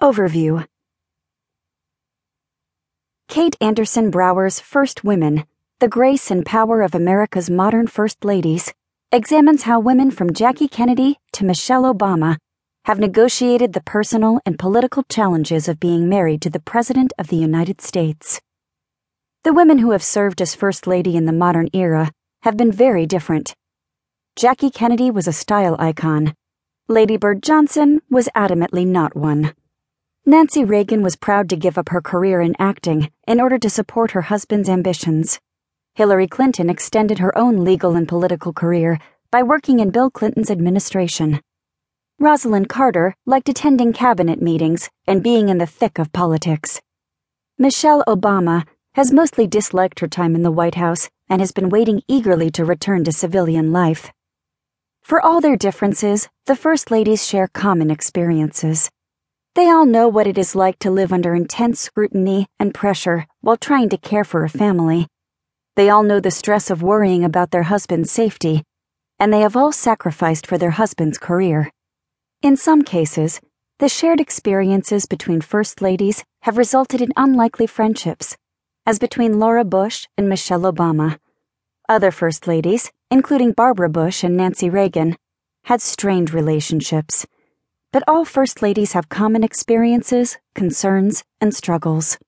Overview Kate Andersen Brower's First Women The Grace and Power of America's Modern First Ladies examines how women from Jackie Kennedy to Michelle Obama have negotiated the personal and political challenges of being married to the President of the United States. The women who have served as First Lady in the modern era have been very different. Jackie Kennedy was a style icon. Lady Bird Johnson was adamantly not one. Nancy Reagan was proud to give up her career in acting in order to support her husband's ambitions. Hillary Clinton extended her own legal and political career by working in Bill Clinton's administration. Rosalynn Carter liked attending cabinet meetings and being in the thick of politics. Michelle Obama has mostly disliked her time in the White House and has been waiting eagerly to return to civilian life. For all their differences, the First Ladies share common experiences. They all know what it is like to live under intense scrutiny and pressure while trying to care for a family. They all know the stress of worrying about their husband's safety, and they have all sacrificed for their husband's career. In some cases, the shared experiences between First Ladies have resulted in unlikely friendships, as between Laura Bush and Michelle Obama. Other First Ladies, including Barbara Bush and Nancy Reagan, had strained relationships but all First Ladies have common experiences, concerns, and struggles.